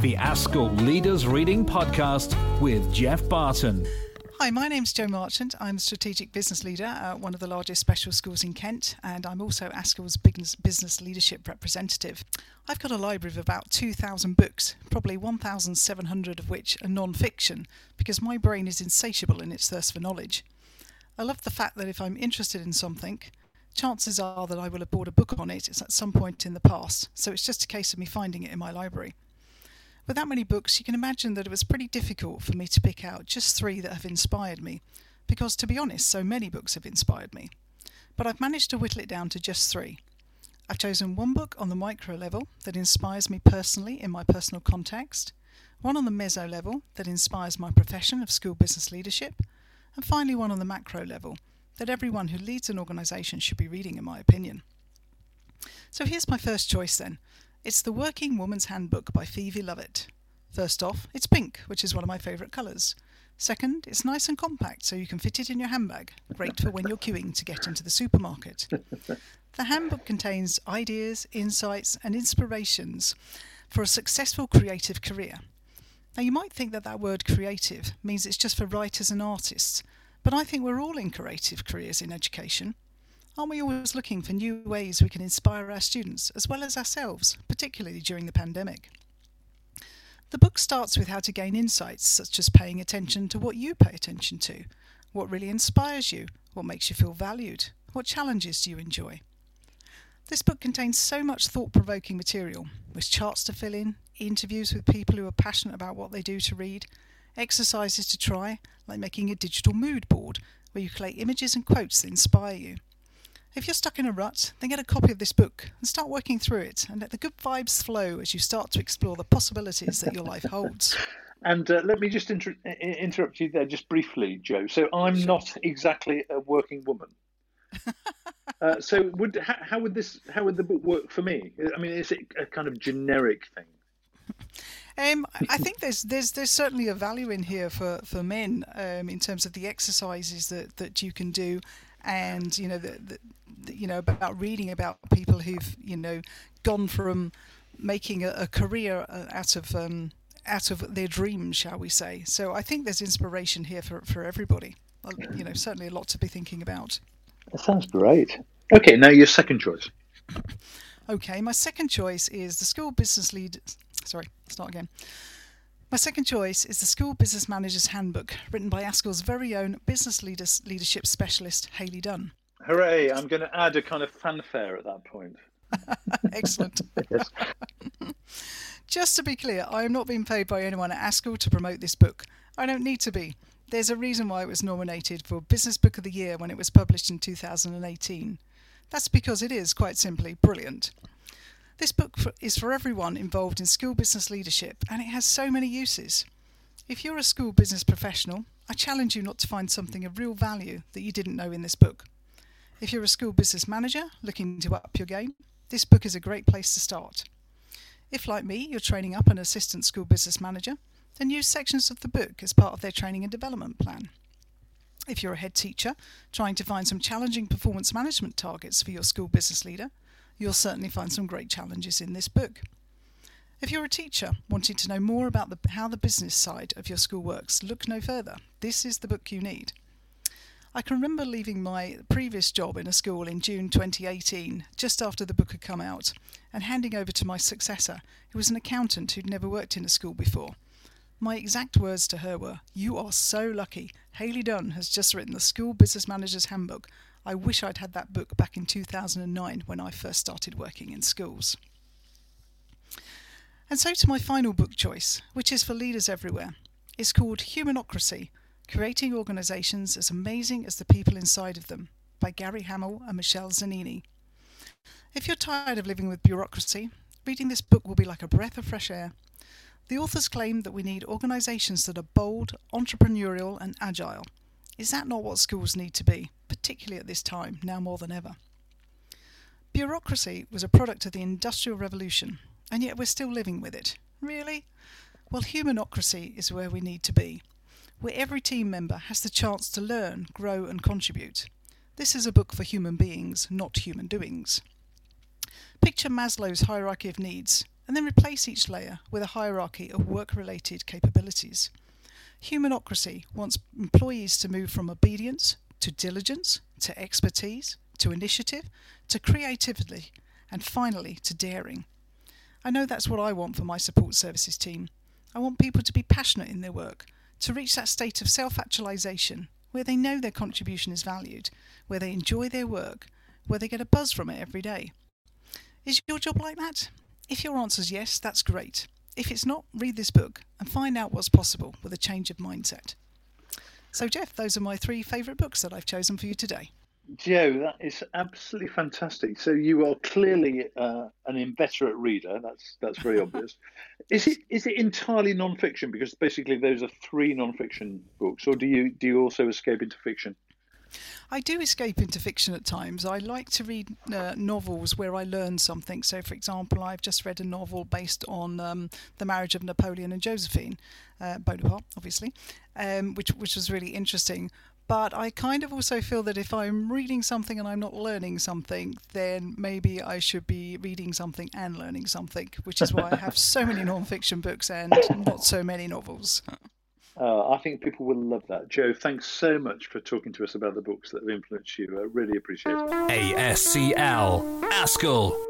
the ASCL Leaders Reading Podcast with Geoff Barton. Hi, my name's Joe Marchant. I'm a strategic business leader at one of the largest special schools in Kent, and I'm also ASCL's business leadership representative. I've got a library of about 2,000 books, probably 1,700 of which are non fiction, because my brain is insatiable in its thirst for knowledge. I love the fact that if I'm interested in something, chances are that I will have bought a book on it at some point in the past, so it's just a case of me finding it in my library. With that many books, you can imagine that it was pretty difficult for me to pick out just three that have inspired me, because to be honest, so many books have inspired me. But I've managed to whittle it down to just three. I've chosen one book on the micro level that inspires me personally in my personal context, one on the meso level that inspires my profession of school business leadership, and finally one on the macro level that everyone who leads an organisation should be reading, in my opinion. So here's my first choice then it's The Working Woman's Handbook by Phoebe Lovatt. First off, it's pink, which is one of my favourite colours. Second, it's nice and compact, so you can fit it in your handbag. Great for when you're queuing to get into the supermarket. The handbook contains ideas, insights, and inspirations for a successful creative career. Now, you might think that that word creative means it's just for writers and artists, but I think we're all in creative careers in education. Aren't we always looking for new ways we can inspire our students as well as ourselves, particularly during the pandemic? The book starts with how to gain insights, such as paying attention to what you pay attention to, what really inspires you, what makes you feel valued, what challenges do you enjoy. This book contains so much thought provoking material, with charts to fill in, interviews with people who are passionate about what they do to read, exercises to try, like making a digital mood board where you collate images and quotes that inspire you. If you're stuck in a rut, then get a copy of this book and start working through it and let the good vibes flow as you start to explore the possibilities that your life holds. And uh, let me just inter- interrupt you there just briefly, Joe. So I'm sure. not exactly a working woman. uh, so would how, how, would this how would the book work for me? I mean, is it a kind of generic thing? Um, I think there's there's there's certainly a value in here for for men um, in terms of the exercises that that you can do, and you know the, the, you know about reading about people who've you know gone from making a, a career uh, out of um, out of their dreams, shall we say? So I think there's inspiration here for for everybody. You know, certainly a lot to be thinking about. That sounds great. Okay, now your second choice. Okay, my second choice is the school business lead. Sorry, start again. My second choice is the School Business Manager's Handbook, written by ASCL's very own business leaders, leadership specialist, Hayley Dunn. Hooray! I'm going to add a kind of fanfare at that point. Excellent. Just to be clear, I am not being paid by anyone at ASCL to promote this book. I don't need to be. There's a reason why it was nominated for Business Book of the Year when it was published in 2018. That's because it is, quite simply, brilliant. This book is for everyone involved in school business leadership and it has so many uses. If you're a school business professional, I challenge you not to find something of real value that you didn't know in this book. If you're a school business manager looking to up your game, this book is a great place to start. If, like me, you're training up an assistant school business manager, then use sections of the book as part of their training and development plan. If you're a head teacher trying to find some challenging performance management targets for your school business leader, you'll certainly find some great challenges in this book. If you're a teacher wanting to know more about the, how the business side of your school works, look no further. This is the book you need. I can remember leaving my previous job in a school in June 2018, just after the book had come out, and handing over to my successor, who was an accountant who'd never worked in a school before. My exact words to her were, You are so lucky. Hayley Dunn has just written the School Business Manager's Handbook. I wish I'd had that book back in 2009 when I first started working in schools. And so to my final book choice, which is for leaders everywhere. It's called Humanocracy Creating Organisations as Amazing as the People Inside of Them by Gary Hamel and Michelle Zanini. If you're tired of living with bureaucracy, reading this book will be like a breath of fresh air. The authors claim that we need organisations that are bold, entrepreneurial, and agile. Is that not what schools need to be, particularly at this time, now more than ever? Bureaucracy was a product of the Industrial Revolution, and yet we're still living with it. Really? Well, humanocracy is where we need to be where every team member has the chance to learn, grow, and contribute. This is a book for human beings, not human doings. Picture Maslow's hierarchy of needs, and then replace each layer with a hierarchy of work related capabilities. Humanocracy wants employees to move from obedience to diligence to expertise to initiative to creativity and finally to daring. I know that's what I want for my support services team. I want people to be passionate in their work, to reach that state of self actualization where they know their contribution is valued, where they enjoy their work, where they get a buzz from it every day. Is your job like that? If your answer is yes, that's great. If it's not, read this book and find out what's possible with a change of mindset. So, Geoff, those are my three favourite books that I've chosen for you today. Joe, that is absolutely fantastic. So you are clearly uh, an inveterate reader. That's that's very obvious. Is it is it entirely non-fiction? Because basically those are three non-fiction books, or do you do you also escape into fiction? I do escape into fiction at times. I like to read uh, novels where I learn something. So, for example, I've just read a novel based on um, the marriage of Napoleon and Josephine, uh, Bonaparte, obviously, um, which which was really interesting. But I kind of also feel that if I'm reading something and I'm not learning something, then maybe I should be reading something and learning something, which is why I have so many non-fiction books and not so many novels. Uh, I think people will love that. Joe, thanks so much for talking to us about the books that have influenced you. I really appreciate it. ASCL, Askell.